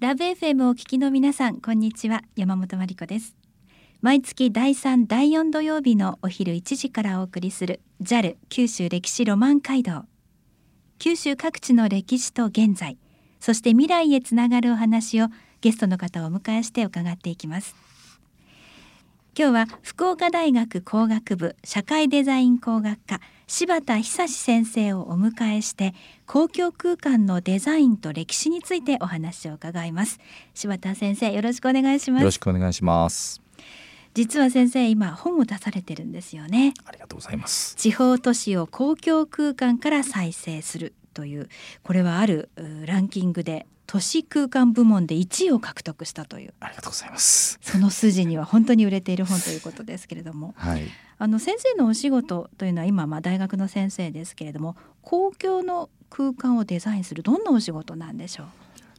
ラブ FM をお聞きの皆さんこんにちは。山本真理子です。毎月第3第4土曜日のお昼1時からお送りする JAL 九州歴史ロマン街道。九州各地の歴史と現在そして未来へつながるお話をゲストの方をお迎えして伺っていきます。今日は福岡大学工学部社会デザイン工学科柴田久先生をお迎えして公共空間のデザインと歴史についてお話を伺います。柴田先生よろしくお願いします。よろしくお願いします。実は先生今本を出されてるんですよね。ありがとうございます。地方都市を公共空間から再生するというこれはあるランキングで都市空間部門で1位を獲得したという。ありがとうございます。その筋には本当に売れている本ということですけれども、はい、あの先生のお仕事というのは今まあ大学の先生ですけれども公共の空間をデザインするどんなお仕事なんでしょう？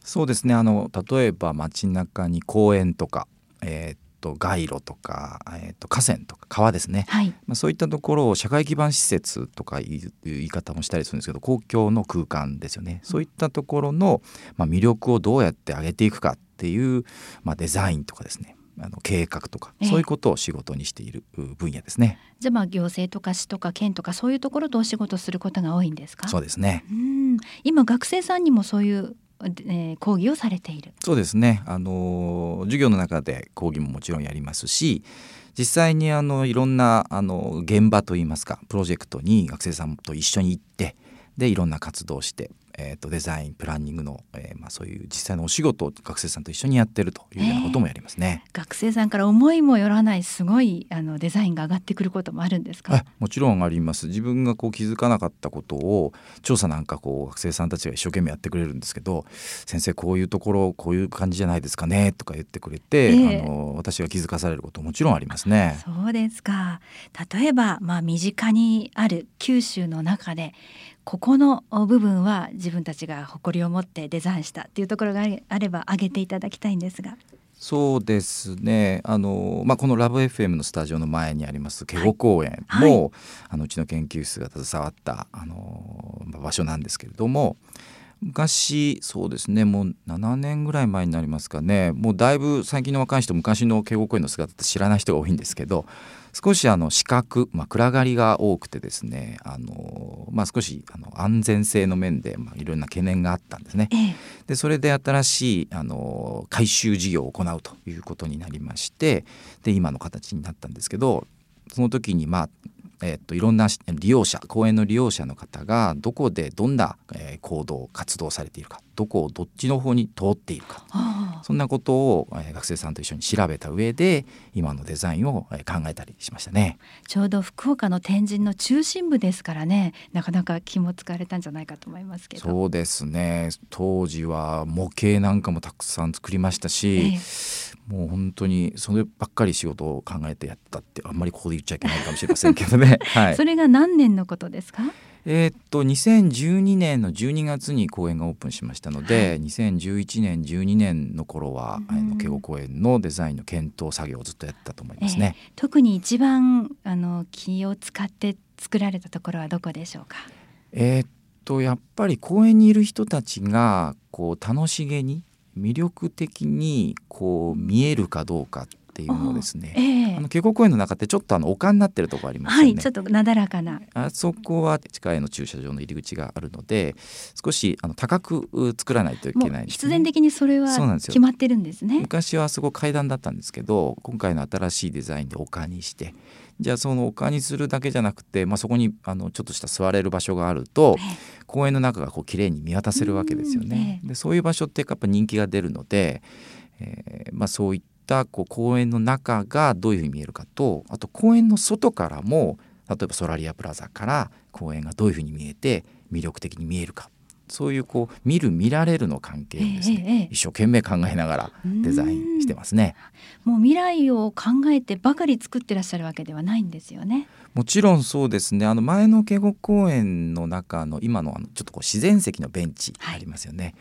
そうですね。あの例えば街中に公園とか、えー、と街路とか、えー、と河川とか川ですね、はい、まあ、そういったところを社会基盤施設とかいう言い方もしたりするんですけど公共の空間ですよね。そういったところの、まあ、魅力をどうやって上げていくかっていう、まあ、デザインとかですね。あの計画とか、そういうことを仕事にしている分野ですね。じゃあまあ行政とか市とか県とかそういうところとお仕事することが多いんですか？そうですね。うん。今学生さんにもそういうえー、講義をされている。そうですね。あの授業の中で講義ももちろんやりますし実際にあのいろんなあの現場といいますかプロジェクトに学生さんと一緒に行ってでいろんな活動をしてえーと、デザインプランニングの、えーまあ、そういう実際のお仕事を学生さんと一緒にやってるというようなこともやりますね、えー、学生さんから思いもよらないすごいあのデザインが上がってくることもあるんですか？もちろんあります。自分がこう気づかなかったことを調査なんかこう学生さんたちが一生懸命やってくれるんですけど先生こういうところこういう感じじゃないですかねとか言ってくれて、えー、あの私が気づかされることもちろんありますね。そうですか。例えばまあ身近にある九州の中でここの部分は自分たちが誇りを持ってデザインしたっていうところがあれば挙げていただきたいんですが。そうですね。あの、まあ、このラブ f m のスタジオの前にあります警護公園も、はい。はい、あのうちの研究室が携わったあの場所なんですけれども昔そうですねもう7年ぐらい前になりますかねもうだいぶ最近の若い人昔の警護公園の姿って知らない人が多いんですけど少しあの視覚、まあ、暗がりが多くてですねあの、まあ、少しあの安全性の面で、まあ、いろんな懸念があったんですね。ええ、でそれで新しいあの改修事業を行うということになりましてで今の形になったんですけどその時にまあえっといろんな利用者公園の利用者の方がどこでどんな、えー、行動活動されているか。どこをどっちの方に通っているか。そんなことを、えー、学生さんと一緒に調べた上で今のデザインを、えー、考えたりしましたね。ちょうど福岡の天神の中心部ですからね。なかなか気も使われたんじゃないかと思いますけど。そうですね。当時は模型なんかもたくさん作りましたし、えーもう本当にそればっかり仕事を考えてやったってあんまりここで言っちゃいけないかもしれませんけどね。はい、それが何年のことですか？えー、っと2012年の12月に公園がオープンしましたので、はい、2011年12年の頃は、あの慶応公園のデザインの検討作業をずっとやったと思いますね。えー、特に一番あの気を使って作られたところはどこでしょうか？えー、っとやっぱり公園にいる人たちがこう楽しげに魅力的にこう見えるかどうかっていうのをですね、えー、あの渓谷公園の中ってちょっとあの丘になってるとこありますよね、はい、ちょっとなだらかな。あそこは地下への駐車場の入り口があるので少しあの高く作らないといけない、ね、必然的にそれは決まってるんですね。昔はそこ階段だったんですけど今回の新しいデザインで丘にしてじゃあその丘にするだけじゃなくて、まあ、そこにあのちょっとした座れる場所があると、公園の中がこう綺麗に見渡せるわけですよね。でそういう場所ってやっぱ人気が出るので、えーまあ、そういったこう公園の中がどういうふうに見えるかとあと公園の外からも例えばソラリアプラザから公園がどういうふうに見えて魅力的に見えるかそういうこう見る見られるの関係をですね、ええ、一生懸命考えながらデザインしてますね。もう未来を考えてばかり作ってらっしゃるわけではないんですよね。もちろんそうですね。あの前の渓谷公園の中の今のあのちょっとこう自然石のベンチありますよね。はい、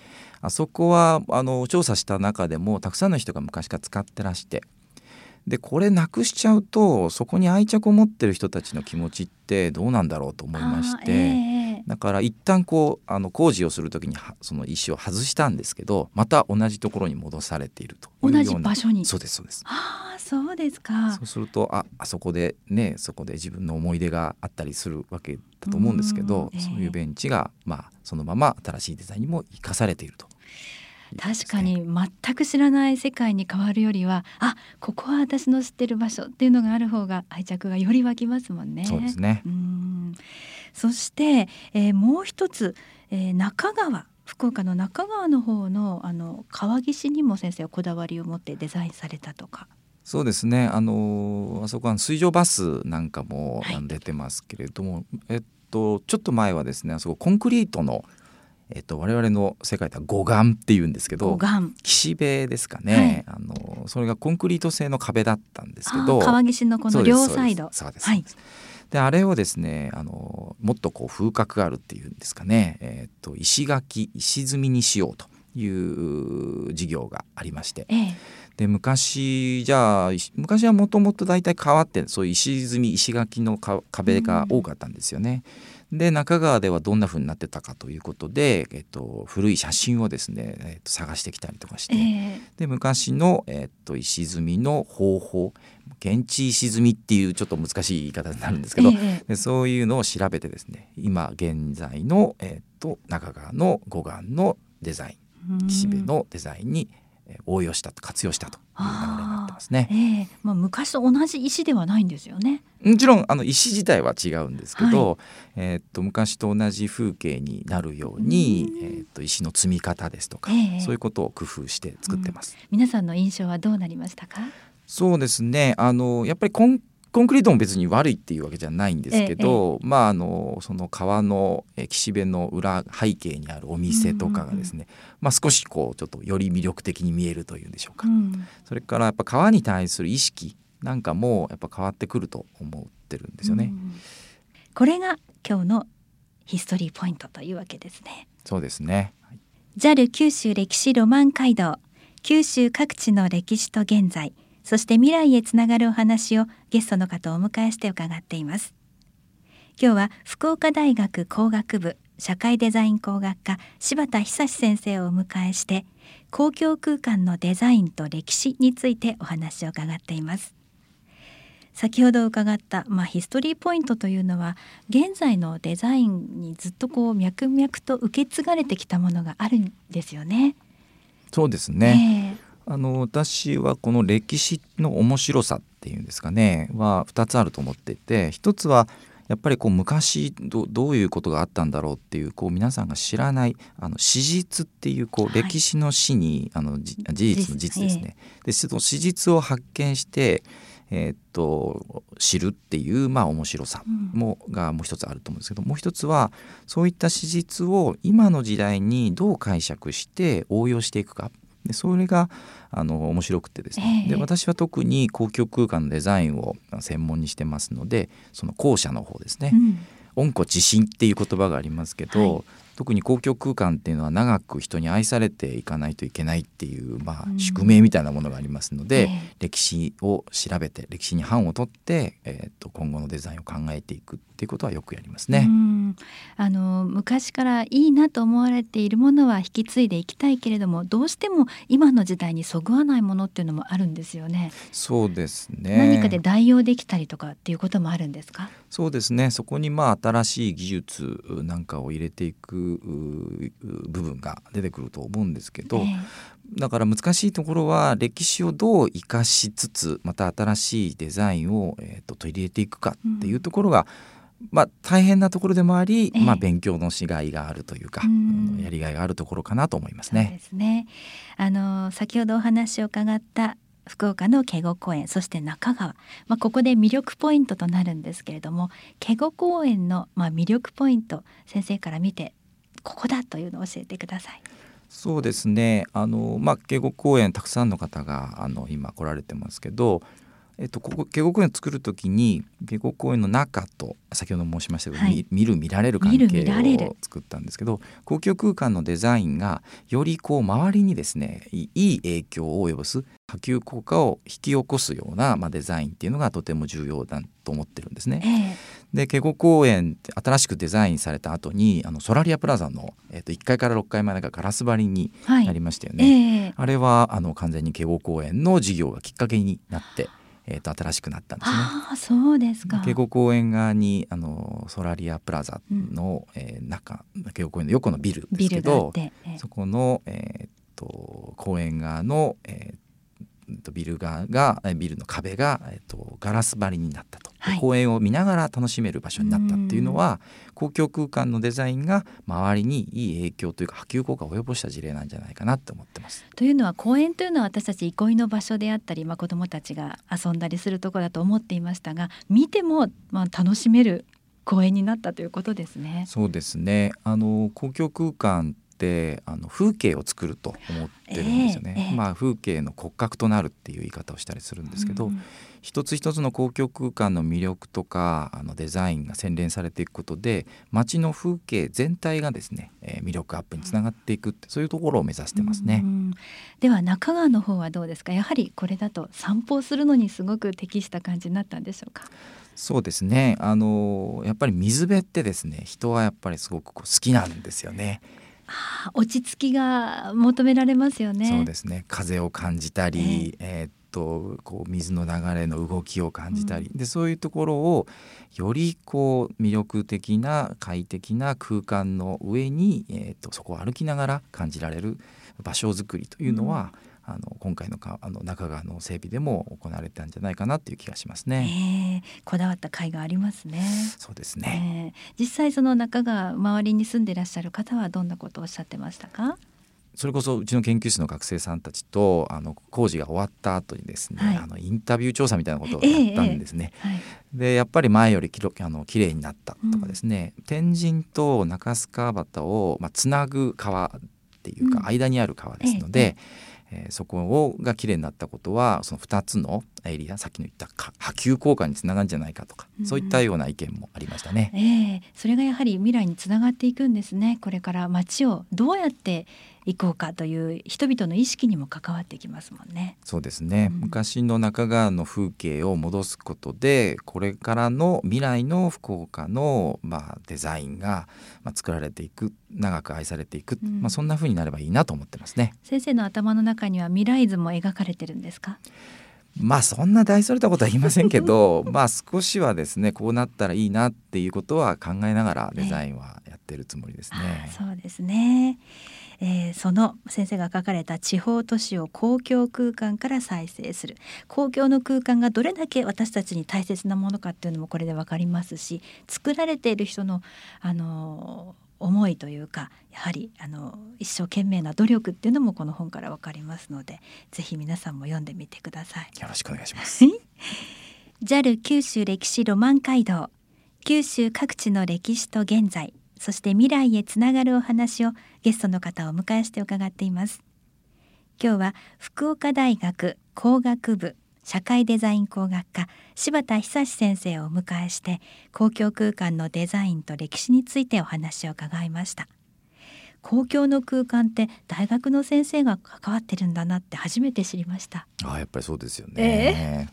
あそこはあの調査した中でもたくさんの人が昔から使ってらして。でこれなくしちゃうとそこに愛着を持ってる人たちの気持ちってどうなんだろうと思いまして、だから一旦こうあの工事をする時にはその石を外したんですけどまた同じところに戻されていると。いうような同じ場所に？そうですそうです。ああそうですか。そうするとああそこでねそこで自分の思い出があったりするわけだと思うんですけど、うんええ。そういうベンチがまあそのまま新しいデザインにも生かされていると確かに全く知らない世界に変わるよりはあここは私の知ってる場所っていうのがある方が愛着がより湧きますもんね。そうですねうんそして、えーもう一つ、えー中川福岡の中川の方のあの川岸にも先生はこだわりを持ってデザインされたとか。そうですねあのあそこは水上バスなんかも出てますけれども、えっとちょっと前はですねあそこコンクリートのえっと我々の世界では護岸っていうんですけど護岸。岸辺ですかね、あのそれがコンクリート製の壁だったんですけど川岸のこの両サイド。そうですであれをですねあのもっとこう風格があるっていうんですかね、えー、と石垣石積みにしようという事業がありまして。ええ。で昔じゃあ石昔はもともと大体川ってそういう石積み石垣のか壁が多かったんですよね。で中川ではどんな風になってたかということで、えっと、古い写真をですね、えっと、探してきたりとかして、ええ。で昔の、えっと、石積みの方法現地石積みっていうちょっと難しい言い方になるんですけど、ええ。でそういうのを調べてですね今現在の、えっと、中川の護岸のデザイン岸辺のデザインにえー応用したと活用したという流れになってますね。ええまあ、昔と同じ石ではないんですよね。もちろんあの石自体は違うんですけど、えーっと昔と同じ風景になるように、うんえーっと石の積み方ですとか、ええそういうことを工夫して作ってます。皆さんの印象はどうなりましたか？そうですねあのやっぱりコンコンクリートも別に悪いっていうわけじゃないんですけど、まああのその川のえー岸辺の裏背景にあるお店とかがですね、まあ少しこうちょっとより魅力的に見えるというんでしょうか。うんそれからやっぱ川に対する意識なんかもやっぱ変わってくると思ってるんですよね。うんこれが今日のヒストリーポイントというわけですね。そうですね。JAL 九州歴史ロマン街道九州各地の歴史と現在そして未来へつながるお話をゲストの方をお迎えして伺っています今日は福岡大学工学部社会デザイン工学科柴田久志先生をお迎えして公共空間のデザインと歴史についてお話を伺っています先ほど伺った、まあ、ヒストリーポイントというのは現在のデザインにずっとこう脈々と受け継がれてきたものがあるんですよね。そうですね。えあの私はこの歴史の面白さっていうんですかねは2つあると思っていて一つはやっぱりこう昔どどういうことがあったんだろうっていうこう皆さんが知らないあの史実っていうこうはい。歴史の史に、あのじ事実の実ですね。でその史実を発見して、えーっと知るっていうまあ面白さうん。もがもう一つあると思うんですけどもう一つはそういった史実を今の時代にどう解釈して応用していくかでそれがあの面白くてですね、ええ。で私は特に公共空間のデザインを専門にしてますのでその後者の方ですね、うん。温故知新っていう言葉がありますけど、はい。特に公共空間っていうのは長く人に愛されていかないといけないっていう、まあうん、宿命みたいなものがありますので、ええ。歴史を調べて歴史に版を取って、えー、と今後のデザインを考えていくっていうことはよくやりますうね。んあの昔からいいなと思われているものは引き継いでいきたいけれどもどうしても今の時代にそぐわないものっていうのもあるんですよね。そうですね何かで代用できたりとかっていうこともあるんですか？そうですねそこにまあ新しい技術なんかを入れていくう部分が出てくると思うんですけど、えだから難しいところは歴史をどう生かしつつまた新しいデザインを、えー、と取り入れていくかっていうところが、まあ、大変なところでもあり、ええまあ、勉強のしがいがあるというか、うやりがいがあるところかなと思いますね。ですね。あの先ほどお話を伺った福岡の警護公園そして中川、まあ、ここで魅力ポイントとなるんですけれども警護公園の、まあ、魅力ポイント先生から見てここだというのを教えてください。そうですねあの、まあ、警護公園たくさんの方があの今来られてますけど、えっと、ここ公園を作る時に警護公園の中と先ほど申しましたけど、はい。み見る見られる関係を作ったんですけど公共空間のデザインがよりこう周りにですねいいい影響を及ぼす波及効果を引き起こすような、まあ、デザインっていうのがとても重要だと思ってるんですね。ええ。で警護公園って新しくデザインされた後にあのソラリアプラザの、えー、と1階から6階までがガラス張りになりましたよね。ええ。あれはあの完全に警護公園の事業がきっかけになって、えー、と新しくなったんですね。ああそうですか。警護公園側にあのソラリアプラザの、えー中警護公園の横のビルでビすけどええそこの、えーっと公園側の、えービル側がえービルの壁が、えーっとガラス張りになったと、ではい公園を見ながら楽しめる場所になったっていうのは公共空間のデザインが周りにいい影響というか波及効果を及ぼした事例なんじゃないかなって思ってます。というのは公園というのは私たち憩いの場所であったり、まあ、子どもたちが遊んだりするところだと思っていましたが見ても、まあ、楽しめる公園になったということですね。そうですねあの公共空間ってあの風景を作ると思ってるんですよね、ええええ。まあ風景の骨格となるっていう言い方をしたりするんですけど、うん一つ一つの公共空間の魅力とかあのデザインが洗練されていくことで街の風景全体がですね、えー魅力アップにつながっていくってそういうところを目指してますね。うんでは中川の方はどうですか？やはりこれだと散歩をするのにすごく適した感じになったんでしょうか？そうですね。あのやっぱり水辺ってですね人はやっぱりすごくこう好きなんですよね。あ落ち着きが求められますよね。そうですね。風を感じたり、えーっとこう水の流れの動きを感じたり、でそういうところをよりこう魅力的な快適な空間の上に、えーっとそこを歩きながら感じられる場所づくりというのは、あの今回のかあの中川の整備でも行われたんじゃないかなっていう気がしますね。ええこだわった甲斐がありますね。そうですね、ええ実際その中川周りに住んでいらっしゃる方はどんなことをおっしゃってましたか？それこそうちの研究室の学生さんたちとあの工事が終わった後にですね、はいあのインタビュー調査みたいなことをやったんですね。はい。でやっぱり前よりきろあの綺麗になったとかですね、天神と中須川端を、まあ、つなぐ川っていうか、うん間にある川ですので、えーそこをが綺麗になったことはその2つのエリアさっきの言ったか波及効果につながるんじゃないかとか、うんそういったような意見もありましたね。ええそれがやはり未来につながっていくんですね。これから街をどうやっていこうかという人々の意識にも関わってきますもんね。そうですね、うん昔の中川の風景を戻すことでこれからの未来の福岡の、まあ、デザインが、まあ、作られていく長く愛されていく、うんまあ、そんな風になればいいなと思ってますね。先生の頭の中には未来図も描かれてるんですか？まあそんな大それたことは言いませんけど まあ少しはですねこうなったらいいなっていうことは考えながらデザインはやってるつもりですあね。あ。そうですね、えーその先生が書かれた地方都市を公共空間から再生する。公共の空間がどれだけ私たちに大切なものかっていうのもこれでわかりますし作られている人のあの思いというかやはりあの一生懸命な努力っていうのもこの本からわかりますのでぜひ皆さんも読んでみてください。よろしくお願いします。JAL 九州歴史ロマン街道九州各地の歴史と現在そして未来へつながるお話をゲストの方をお迎えして伺っています今日は福岡大学工学部社会デザイン工学科柴田久志先生をお迎えして公共空間のデザインと歴史についてお話を伺いました。公共の空間って大学の先生が関わってるんだなって初めて知りました。ああやっぱりそうですよね。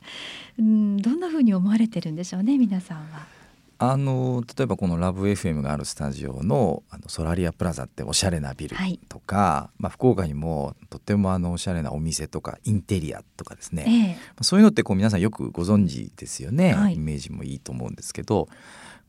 うんどんな風に思われてるんでしょうね皆さんはあの例えばこのラブ FM があるスタジオのあのソラリアプラザっておしゃれなビルはい。とか、まあ、福岡にもとてもあのおしゃれなお店とかインテリアとかですね、ええ。そういうのってこう皆さんよくご存知ですよね、はい。イメージもいいと思うんですけど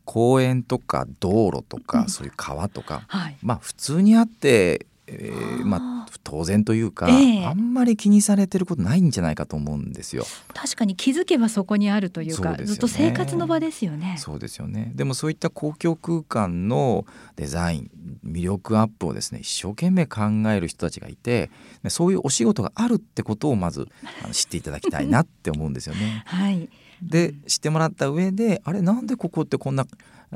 公園とか道路とか、うん。そういう川とかはい。まあ普通にあって、えーまあ当然というか、ええあんまり気にされてることないんじゃないかと思うんですよ。確かに気づけばそこにあるというかそうねずっと生活の場ですよね。そうですよねでもそういった公共空間のデザイン魅力アップをですね一生懸命考える人たちがいてでそういうお仕事があるってことをまずあの知っていただきたいなって思うんですよね。はい。で知ってもらった上であれなんでここってこんな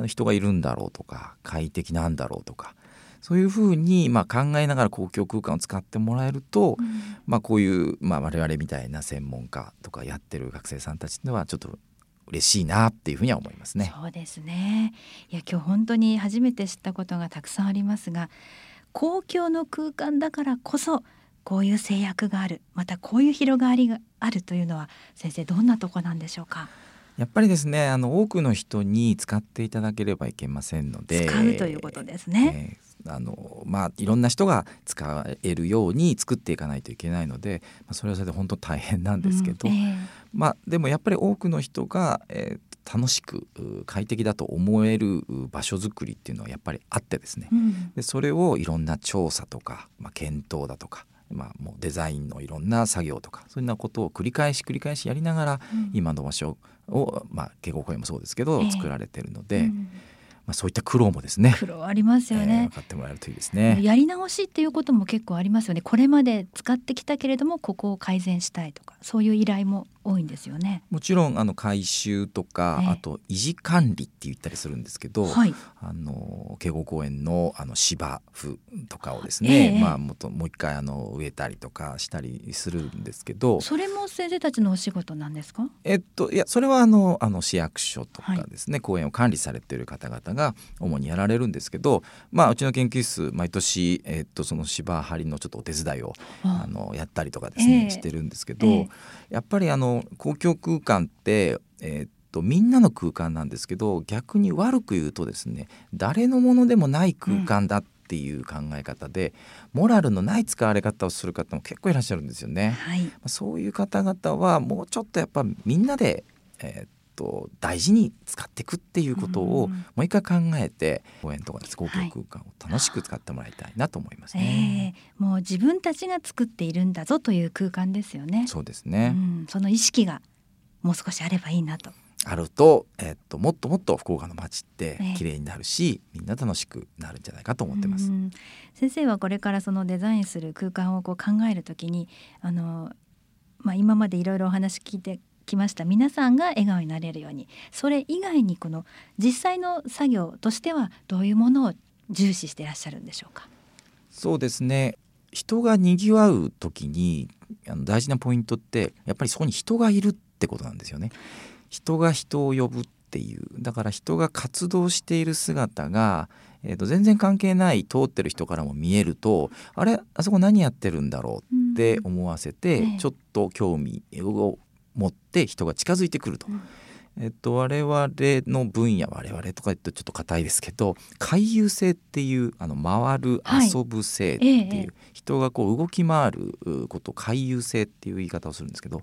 人がいるんだろうとか快適なんだろうとかそういうふうにまあ考えながら公共空間を使ってもらえると、まあ、こういう、まあ、我々みたいな専門家とかやってる学生さんたちではちょっと嬉しいなっていうふうには思いますね。そうですね。いや今日本当に初めて知ったことがたくさんありますが、公共の空間だからこそこういう制約がある、またこういう広がりがあるというのは先生どんなとこなんでしょうか？やっぱりですねあの多くの人に使っていただければいけませんので使うということですね。えーあのまあいろんな人が使えるように作っていかないといけないので、まあ、それはそれで本当大変なんですけど、うんえまあでもやっぱり多くの人が、えー楽しくう快適だと思えるう場所づくりっていうのはやっぱりあってですね。えうん。でそれをいろんな調査とか、まあ、検討だとか、まあ、もうデザインのいろんな作業とかそういうようなことを繰り返し繰り返しやりながらうん。今の場所を、まあ、敬語公園もそうですけど、ええ。作られてるので、うんまあ、そういった苦労もですね苦労ありますよえー。かってもらえるといいですね。やり直しっていうことも結構ありますよね。これまで使ってきたけれどもここを改善したいとかそういう依頼も多いんですよね。もちろんあの改修とか、ええあと維持管理って言ったりするんですけど、はい。あの敬語公園のあの芝生とかをですえね、えまあ、もっともう一回あの植えたりとかしたりするんですけど、それも先生たちのお仕事なんですか？えっといやそれはあのあの市役所とかはいですね、公園を管理されている方々が主にやられるんですけど、まあ、うちの研究室毎年、えっと、その芝張りのちょっとお手伝いをあのやったりとかですね、ええしてるんですけど、ええやっぱりあの公共空間って、えーっとみんなの空間なんですけど逆に悪く言うとですね誰のものでもない空間だっていう考え方で、モラルのない使われ方をする方も結構いらっしゃるんですよね。はい。そういう方々はもうちょっとやっぱみんなで、えーっと大事に使っていくっていうことをうんもう一回考えて公園とかです公共空間を楽しく使ってもらいたいなと思いますね。ええもう自分たちが作っているんだぞという空間ですよね。そうですうね、ん、その意識がもう少しあればいいなと。あると,、えーっともっともっと福岡の街ってええ綺麗になるし、みんな楽しくなるんじゃないかと思ってます。うん先生はこれからそのデザインする空間をこう考えるときにあの、まあ、今までいろいろお話聞いてきました。皆さんが笑顔になれるように。それ以外にこの実際の作業としてはどういうものを重視していらっしゃるんでしょうか？そうですね。人がにぎわう時にあの大事なポイントってやっぱりそこに人がいるってことなんですよね。人が人を呼ぶっていう。だから人が活動している姿が、えー、と全然関係ない通ってる人からも見えるとあれ？あそこ何やってるんだろうって思わせて、ええ。ちょっと興味を持って人が近づいてくると。うん。えっと、我々の分野我々とか言うとちょっと硬いですけど回遊性っていうあの回るはい。遊ぶ性っていう、ええ人がこう動き回るうことを回遊性っていう言い方をするんですけど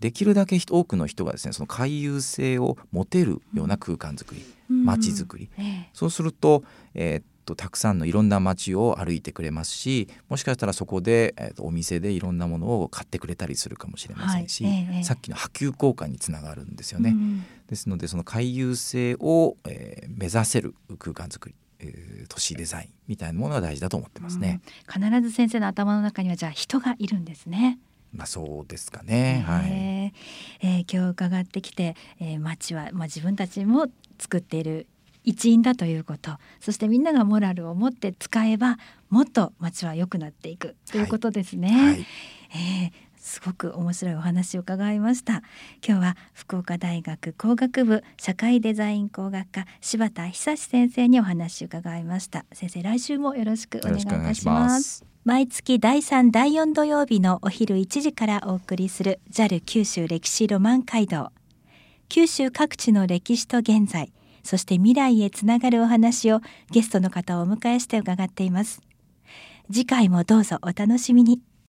できるだけ人多くの人がですねその回遊性を持てるような空間づくり、街づくり。うんえ。そうすると,、えーっとたくさんのいろんな街を歩いてくれますしもしかしたらそこで、えーっとお店でいろんなものを買ってくれたりするかもしれませんし、はいええさっきの波及効果につながるんですよえね。うんですのでその回遊性を、えー目指せる空間づくり、えー都市デザインみたいなものが大事だと思ってますね。うん必ず先生の頭の中にはじゃあ人がいるんですね。まあそうですかね。はい。えーえー今日伺ってきて、えー町は、まあ、自分たちも作っている一員だということそしてみんながモラルを持って使えばもっと町は良くなっていくということですね。はい。えーすごく面白いお話を伺いました今日は福岡大学工学部社会デザイン工学科柴田久志先生にお話を伺いました先生来週もよろしくお願いいたします。毎月第3第4土曜日のお昼1時からお送りする JAL 九州歴史ロマン街道九州各地の歴史と現在そして未来へつながるお話をゲストの方をお迎えして伺っています。次回もどうぞお楽しみに。